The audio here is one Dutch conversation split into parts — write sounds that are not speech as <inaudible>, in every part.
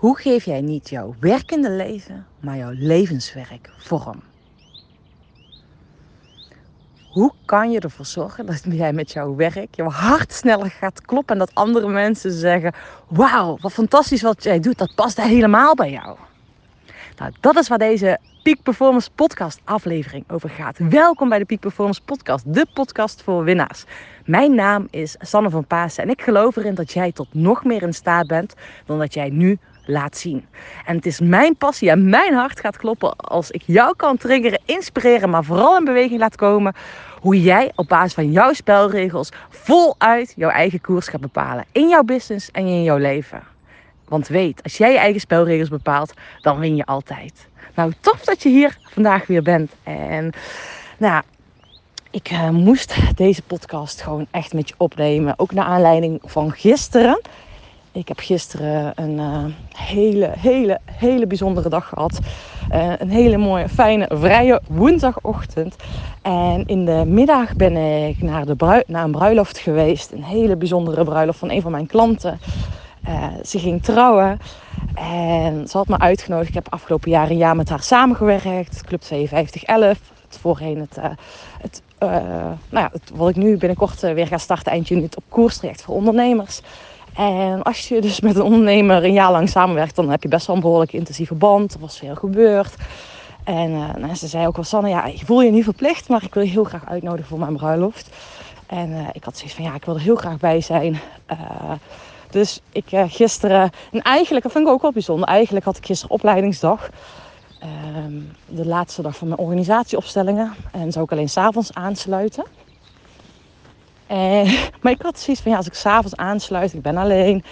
Hoe geef jij niet jouw werkende leven, maar jouw levenswerk vorm? Hoe kan je ervoor zorgen dat jij met jouw werk jouw hart sneller gaat kloppen en dat andere mensen zeggen: Wauw, wat fantastisch wat jij doet, dat past helemaal bij jou. Nou, dat is waar deze Peak Performance Podcast aflevering over gaat. Welkom bij de Peak Performance Podcast, de podcast voor winnaars. Mijn naam is Sanne van Paasen en ik geloof erin dat jij tot nog meer in staat bent dan dat jij nu laat zien. En het is mijn passie en mijn hart gaat kloppen als ik jou kan triggeren, inspireren, maar vooral in beweging laat komen. Hoe jij op basis van jouw spelregels voluit jouw eigen koers gaat bepalen. In jouw business en in jouw leven. Want weet, als jij je eigen spelregels bepaalt, dan win je altijd. Nou, tof dat je hier vandaag weer bent. En nou, ik uh, moest deze podcast gewoon echt met je opnemen. Ook naar aanleiding van gisteren. Ik heb gisteren een uh, hele, hele, hele bijzondere dag gehad. Uh, een hele mooie, fijne, vrije woensdagochtend. En in de middag ben ik naar, de naar een bruiloft geweest. Een hele bijzondere bruiloft van een van mijn klanten. Uh, ze ging trouwen en ze had me uitgenodigd. Ik heb afgelopen jaar een jaar met haar samengewerkt. Club 5211. Het voorheen het, het, nou ja, het, wat ik nu binnenkort weer ga starten eind juni. Het op koerstraject voor ondernemers. En als je dus met een ondernemer een jaar lang samenwerkt, dan heb je best wel een behoorlijk intensieve band. Er was veel gebeurd. En uh, nou, ze zei ook wel, Sanne, ja, ik voel je niet verplicht, maar ik wil je heel graag uitnodigen voor mijn bruiloft. En uh, ik had zoiets van, ja, ik wil er heel graag bij zijn. Uh, dus ik gisteren, en eigenlijk, dat vind ik ook wel bijzonder, eigenlijk had ik gisteren opleidingsdag. Ehm, de laatste dag van mijn organisatieopstellingen. En zou ik alleen s'avonds aansluiten. En, <laughs> maar ik had zoiets van, ja, als ik s'avonds aansluit, ik ben alleen.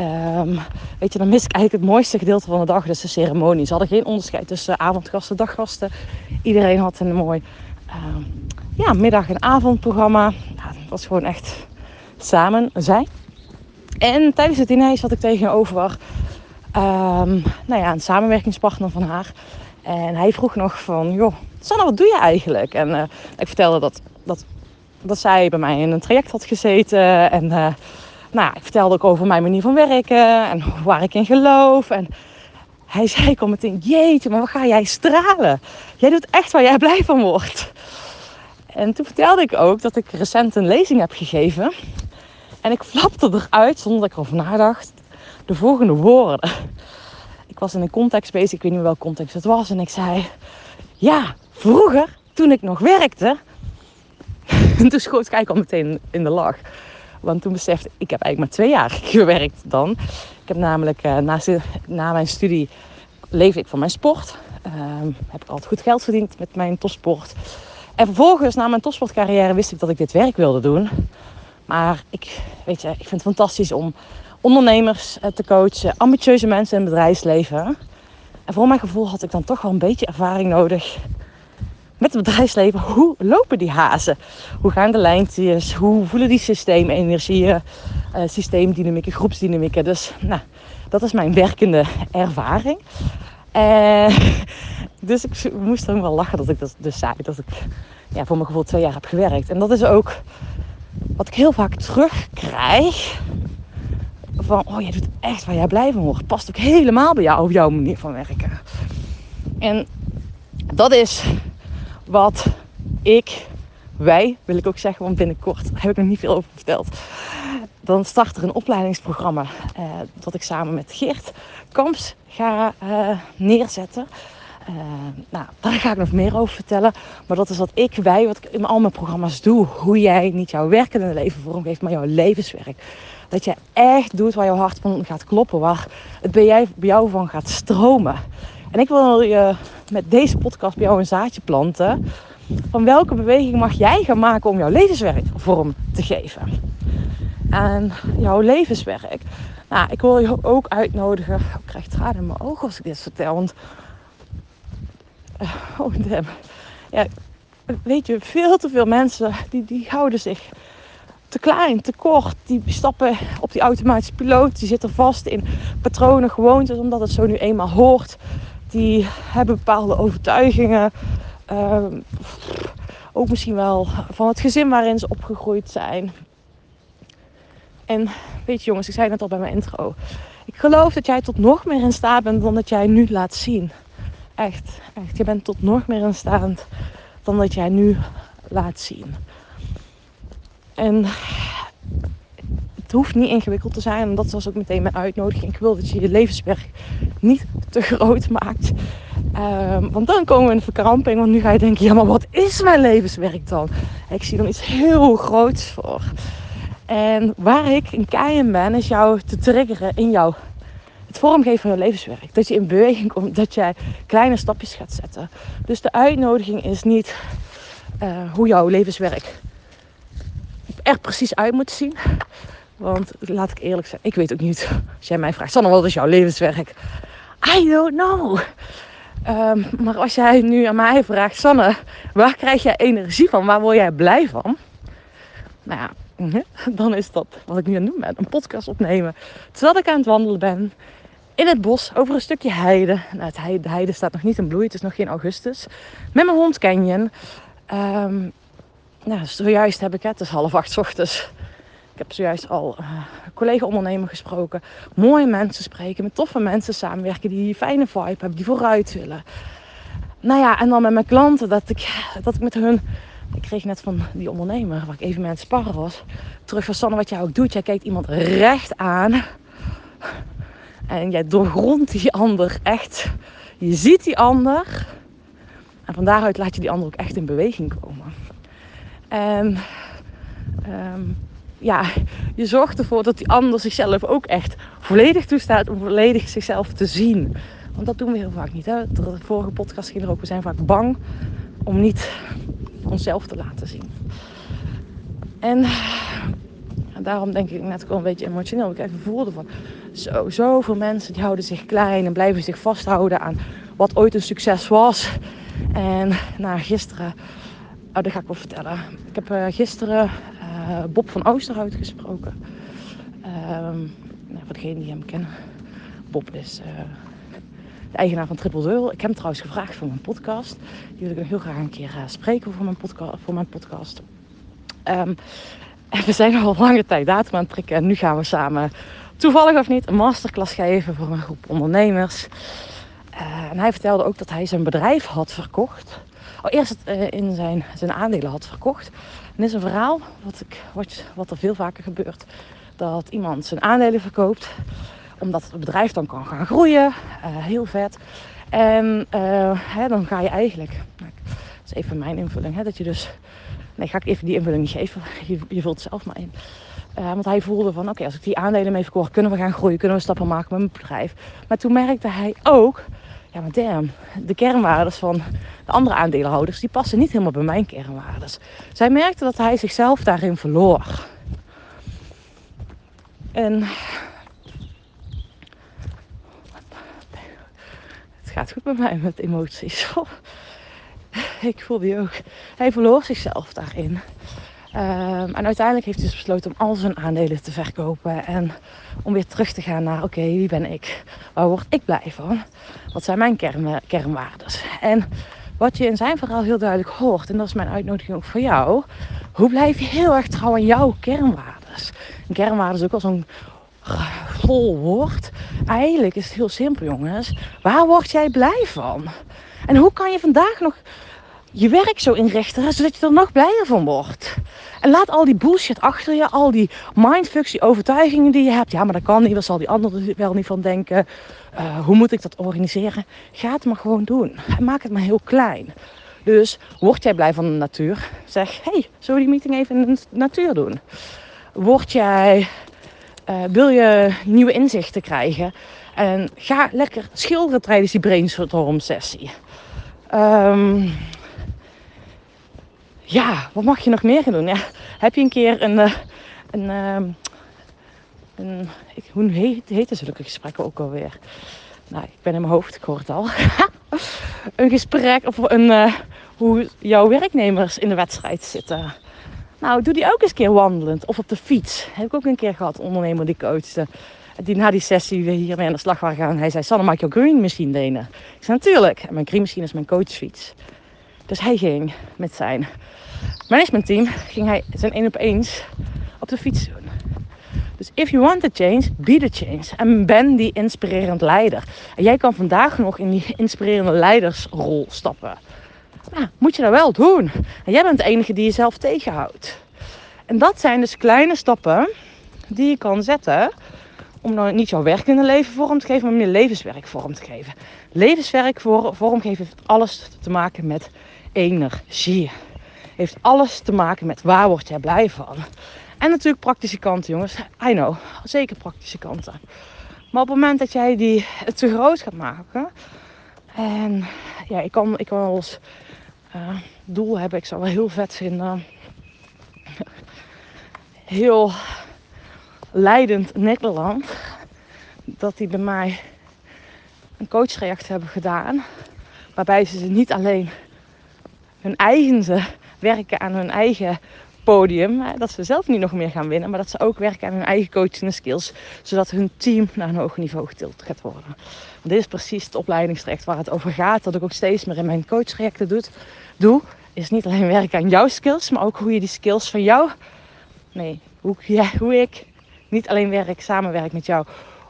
Um, weet je, dan mis ik eigenlijk het mooiste gedeelte van de dag. Dus de ceremonie. Ze hadden geen onderscheid tussen avondgasten, daggasten. Iedereen had een mooi um, ja, middag- en avondprogramma. Ja, het was gewoon echt samen zijn. En tijdens het diner zat ik tegenover um, nou ja, een samenwerkingspartner van haar. En hij vroeg nog van, joh, Sanne, wat doe je eigenlijk? En uh, ik vertelde dat, dat dat zij bij mij in een traject had gezeten. En uh, nou, ik vertelde ook over mijn manier van werken en waar ik in geloof. En hij zei al meteen, jeetje, maar wat ga jij stralen? Jij doet echt waar jij blij van wordt. En toen vertelde ik ook dat ik recent een lezing heb gegeven. En ik flapte eruit, zonder dat ik erover nadacht, de volgende woorden. Ik was in een context bezig, ik weet niet welke context het was. En ik zei, ja, vroeger, toen ik nog werkte, <laughs> toen schoot ik al meteen in de lach. Want toen besefte ik, ik heb eigenlijk maar twee jaar <laughs> gewerkt dan. Ik heb namelijk uh, na, na, mijn studie leefde ik van mijn sport. Uh, heb ik altijd goed geld verdiend met mijn topsport. En vervolgens, na mijn topsportcarrière, wist ik dat ik dit werk wilde doen. Maar ik, weet je, ik vind het fantastisch om ondernemers eh, te coachen, ambitieuze mensen in het bedrijfsleven. En voor mijn gevoel had ik dan toch wel een beetje ervaring nodig met het bedrijfsleven. Hoe lopen die hazen? Hoe gaan de lijntjes? Hoe voelen die systeemenergieën, uh, systeemdynamieken, groepsdynamieken? Dus nou, dat is mijn werkende ervaring. Uh, <laughs> dus ik moest er wel lachen dat ik dat dus zei. Dat ik ja, voor mijn gevoel twee jaar heb gewerkt. En dat is ook wat ik heel vaak terugkrijg. Van, oh, jij doet echt waar jij blij van wordt. Past ook helemaal bij jou, op jouw manier van werken. En dat is wat ik, wij wil ik ook zeggen, want binnenkort heb ik nog niet veel over verteld. Dan start er een opleidingsprogramma uh, dat ik samen met Geert Kamps ga uh, neerzetten. Uh, nou, daar ga ik nog meer over vertellen. Maar dat is wat ik, wij, wat ik in al mijn programma's doe. Hoe jij niet jouw werkende leven vormgeeft, maar jouw levenswerk. Dat je echt doet waar jouw hart van gaat kloppen. Waar het bij jou van gaat stromen. En ik wil je met deze podcast bij jou een zaadje planten. Van welke beweging mag jij gaan maken om jouw levenswerk vorm te geven? En jouw levenswerk. Nou, ik wil je ook uitnodigen. Ik krijg tranen in mijn ogen als ik dit vertel. Want. Uh, oh. Ja, weet je, veel te veel mensen die, die houden zich te klein, te kort. Die stappen op die automatische piloot. Die zitten vast in patronen, gewoontes, omdat het zo nu eenmaal hoort die hebben bepaalde overtuigingen. Uh, ook misschien wel van het gezin waarin ze opgegroeid zijn. En weet je jongens, ik zei net al bij mijn intro. Ik geloof dat jij tot nog meer in staat bent dan dat jij nu laat zien. Echt, echt. Je bent tot nog meer in staat dan dat jij nu laat zien. En hoeft niet ingewikkeld te zijn. En dat was ook meteen mijn uitnodiging. Ik wil dat je je levenswerk niet te groot maakt. Um, want dan komen we in de verkramping. Want nu ga je denken, ja maar wat is mijn levenswerk dan? Ik zie dan iets heel groots voor. En waar ik een kei in ben, is jou te triggeren in jouw het vormgeven van je levenswerk. Dat je in beweging komt, dat jij kleine stapjes gaat zetten. Dus de uitnodiging is niet uh, hoe jouw levenswerk er precies uit moet zien. Want laat ik eerlijk zijn, ik weet ook niet. Als jij mij vraagt, Sanne, wat is jouw levenswerk? I don't know. Um, maar als jij nu aan mij vraagt, Sanne, waar krijg jij energie van? Waar word jij blij van? Nou ja, <laughs> dan is dat wat ik nu aan het doen ben. Een podcast opnemen. Terwijl ik aan het wandelen ben. In het bos, over een stukje heide. Nou, het heide, de heide staat nog niet in bloei. Het is nog geen augustus. Met mijn hond Canyon. Um, nou, zojuist heb ik het. Het is half acht ochtends. Ik heb zojuist al uh, collega-ondernemer gesproken. Mooie mensen spreken. Met toffe mensen samenwerken. Die fijne vibe hebben. Die vooruit willen. Nou ja, en dan met mijn klanten. Dat ik, dat ik met hun ik kreeg net van die ondernemer, waar ik even mee aan het sparren was, terug van Sanne wat jij ook doet. Jij kijkt iemand recht aan en jij doorgrondt die ander echt. Je ziet die ander en van daaruit laat je die ander ook echt in beweging komen. En um, ja, je zorgt ervoor dat die ander zichzelf ook echt volledig toestaat om volledig zichzelf te zien. Want dat doen we heel vaak niet. Hè? De vorige podcast ging er ook. We zijn vaak bang om niet onszelf te laten zien. En daarom denk ik net ook wel een beetje emotioneel. Ik even voelde van zo, zoveel mensen die houden zich klein en blijven zich vasthouden aan wat ooit een succes was. En nou, gisteren, oh, dat ga ik wel vertellen. Ik heb uh, gisteren uh, Bob van Oosterhout gesproken. Um, nou, voor degenen die hem kennen. Bob is uh, de eigenaar van Triple Deul. Ik heb hem trouwens gevraagd voor mijn podcast. Die wil ik heel graag een keer uh, spreken voor mijn, podca voor mijn podcast. En <laughs> we zijn al lange tijd datum aan het trekken. En nu gaan we samen, toevallig of niet, een masterclass geven voor een groep ondernemers. En hij vertelde ook dat hij zijn bedrijf had verkocht. Oh, eerst het, uh, in zijn, zijn aandelen had verkocht. En is een verhaal wat, ik, wat, wat er veel vaker gebeurt. Dat iemand zijn aandelen verkoopt omdat het bedrijf dan kan gaan groeien. Uh, heel vet. En uh, hè, dan ga je eigenlijk. Nou, dat is even mijn invulling. Hè, dat je dus. Nee, ga ik even die invulling niet geven. <laughs> Je, je vult het zelf maar in. Uh, want hij voelde van, oké, als ik die aandelen mee verkocht, kunnen we gaan groeien, kunnen we stappen maken met mijn bedrijf. Maar toen merkte hij ook, ja maar damn, de kernwaardes van de andere aandeelhouders, die passen niet helemaal bij mijn kernwaardes. Zij merkte dat hij zichzelf daarin verloor. En gaat goed met mij met emoties. ik voel die ook. Hij verloor zichzelf daarin. Um, en uiteindelijk heeft hij dus besloten om al zijn aandelen te verkopen. En om weer terug te gaan naar: oké, wie ben ik? Waar word ik blij van? Wat zijn mijn kern, kernwaarden? En wat je in zijn verhaal heel duidelijk hoort, en dat is mijn uitnodiging ook voor jou: hoe blijf je heel erg trouw aan jouw kernwaarden? Een kernwaarde is ook al zo'n vol woord. Eigenlijk is het heel simpel, jongens. Waar word jij blij van? En hoe kan je vandaag nog je werk zo inrichten zodat je er nog blijer van wordt? En laat al die bullshit achter je, al die mindfucks, overtuigingen die je hebt. Ja, maar dat kan niet, zal die ander er wel niet van denken? Uh, hoe moet ik dat organiseren? Ga het maar gewoon doen. En maak het maar heel klein. Dus word jij blij van de natuur? Zeg, hey, zullen we die meeting even in de natuur doen? Word jij uh, wil je nieuwe inzichten krijgen? En ga lekker schilderen tijdens die brainstorm sessie. Um, ja, wat mag je nog meer gaan doen? Ja, heb je een keer een, uh, een, uh, een ik, hoe heet, heten zulke gesprekken ook alweer? Nou, ik ben in mijn hoofd, ik hoor het al. <laughs> een gesprek of een, uh, hoe jouw werknemers in de wedstrijd zitten. Nou, doe die ook eens een keer wandelend of op de fiets. Heb ik ook een keer gehad, ondernemer die coachte. Die na die sessie weer hiermee aan de slag waren gaan. Hij zei, Sanne, maak je green machine lenen? Ik zei, natuurlijk. En mijn green machine is mijn coachfiets. Dus hij ging met zijn managementteam, ging hij zijn één op eens op de fiets doen. Dus if you want the change, be the change. En ben die inspirerend leider. En jij kan vandaag nog in die inspirerende leidersrol stappen. Nou, moet je dat wel doen. En jij bent de enige die jezelf tegenhoudt. En dat zijn dus kleine stappen die je kan zetten om nou niet jouw werkende leven vorm te geven, maar meer levenswerk vorm te geven. Levenswerk vormgeven heeft alles te maken met energie. Heeft alles te maken met waar word jij blij van. En natuurlijk praktische kanten, jongens. I know, zeker praktische kanten. Maar op het moment dat jij die te groot gaat maken. En ja, ik kan, ik kan als uh, doel hebben. Ik zou wel heel vet vinden. Heel leidend Nederland. Dat die bij mij een coachreact hebben gedaan. Waarbij ze niet alleen hun eigen werken aan hun eigen podium. Dat ze zelf niet nog meer gaan winnen. Maar dat ze ook werken aan hun eigen coaching en skills. Zodat hun team naar een hoger niveau getild gaat worden. Want dit is precies het opleidingstraject waar het over gaat. Dat ik ook steeds meer in mijn coachtrajecten doe. doe. Is niet alleen werken aan jouw skills. Maar ook hoe je die skills van jou... Nee, hoe, ja, hoe ik niet alleen werk, samenwerk met jou.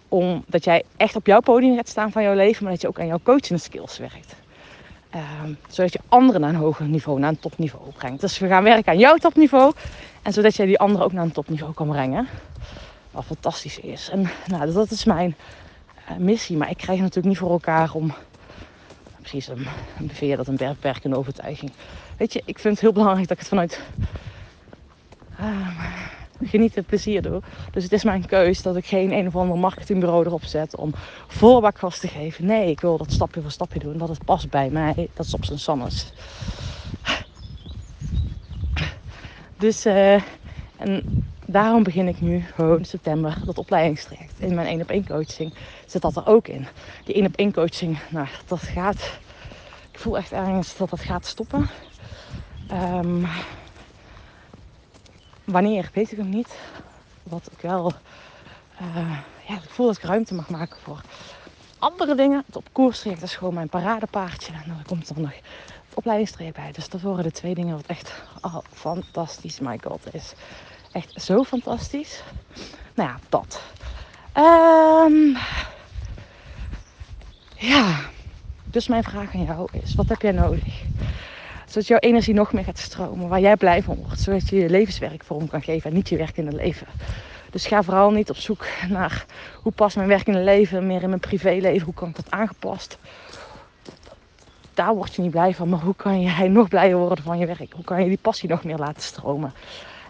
Omdat jij echt op jouw podium gaat staan van jouw leven. Maar dat je ook aan jouw coaching skills werkt. Ehm, zodat je anderen naar een hoger niveau, naar een topniveau brengt. Dus we gaan werken aan jouw topniveau. En zodat jij die anderen ook naar een topniveau kan brengen. Wat fantastisch is. En nou, dat is mijn uh, missie. Maar ik krijg natuurlijk niet voor elkaar om. Precies, een, een BV dat een beperkende overtuiging. Weet je, ik vind het heel belangrijk dat ik het vanuit. Uh, geniet het plezier door. Dus het is mijn keus dat ik geen een of ander marketingbureau erop zet om voorbak vast te geven. Nee, ik wil dat stapje voor stapje doen. Dat het past bij mij. Dat is op zijn sannes. Dus, uh, en daarom begin ik nu gewoon september dat opleidingstraject. In mijn 1 op 1 coaching zit dat er ook in. Die 1 op 1 coaching, nou, dat gaat. Ik voel echt ergens dat dat gaat stoppen. Um, Wanneer, weet ik nog niet. Wat ik wel, uh, ja, ik voel dat ik ruimte mag maken voor andere dingen. Het op koers traject is gewoon mijn paradepaardje. En dan komt er nog het bij. Dus dat worden de twee dingen wat echt oh, fantastisch, my god, is. Echt zo fantastisch. Nou ja, dat. Um, ja, dus mijn vraag aan jou is, wat heb jij nodig? Zodat jouw energie nog meer gaat stromen. Waar jij blij van wordt. Zodat je je levenswerk vorm kan geven. En niet je werkende leven. Dus ga vooral niet op zoek naar hoe past mijn werkende leven meer in mijn privéleven. Hoe kan ik dat aangepast? Daar word je niet blij van. Maar hoe kan jij nog blijer worden van je werk? Hoe kan je die passie nog meer laten stromen?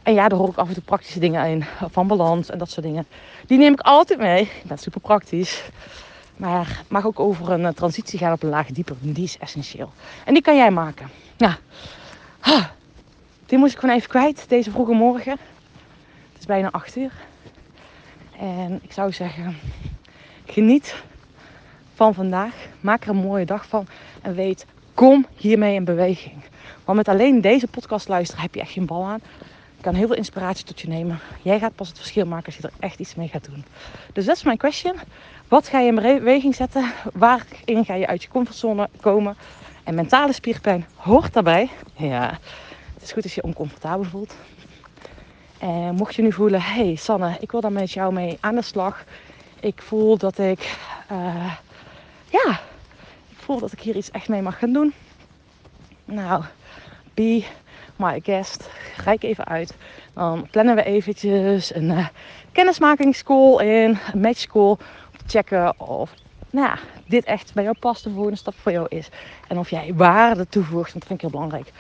En ja, daar hoor ik af en toe praktische dingen in. Van balans en dat soort dingen. Die neem ik altijd mee. Ik ben super praktisch. Maar mag ook over een eh, transitie gaan op een laag dieper. Die is essentieel. En die kan jij maken. Ja. Die moest ik gewoon even kwijt deze vroege morgen. Het is bijna 8 uur. En ik zou zeggen, geniet van vandaag. Maak er een mooie dag van. En weet, kom hiermee in beweging. Want met alleen deze podcast luisteren heb je echt geen bal aan. Kan heel veel inspiratie tot je nemen. Jij gaat pas het verschil maken als je er echt iets mee gaat doen. Dus dat is mijn question. Wat ga je in beweging zetten? Waarin ga je uit je comfortzone komen? En mentale spierpijn hoort daarbij. Ja, het is goed als je oncomfortabel voelt. En mocht je nu voelen, hey Sanne, ik wil daar met jou mee aan de slag. Ik voel dat ik, uh, ja, ik voel dat ik hier iets echt mee mag gaan doen. Nou, be my guest. Rijk even uit. Dan plannen we eventjes een uh, kennismakingscall in, een matchcall. Om te checken of nou ja, dit echt bij jou past, de volgende stap voor jou is. En of jij waarde toevoegt, want dat vind ik heel belangrijk.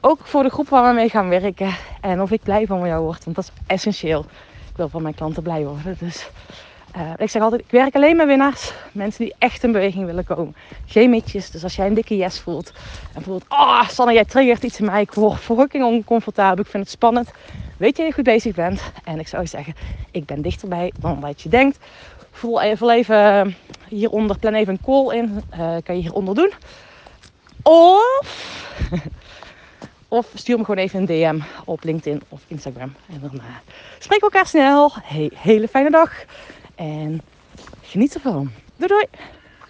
Ook voor de groep waar we mee gaan werken. En of ik blij van jou word, want dat is essentieel. Ik wil van mijn klanten blij worden. Dus uh, ik zeg altijd, ik werk alleen met winnaars. Mensen die echt in beweging willen komen. Geen mitjes. Dus als jij een dikke yes voelt. En voelt, oh Sanne, jij triggert iets in mij. Ik word fucking oncomfortabel. Ik vind het spannend. Weet je dat je goed bezig bent. En ik zou zeggen, ik ben dichterbij dan wat je denkt voel even, even hieronder, plan even een call in. Uh, kan je hieronder doen. Of, <laughs> of stuur me gewoon even een DM op LinkedIn of Instagram. En uh, spreken we elkaar snel. Hele fijne dag. En geniet ervan. Doei doei.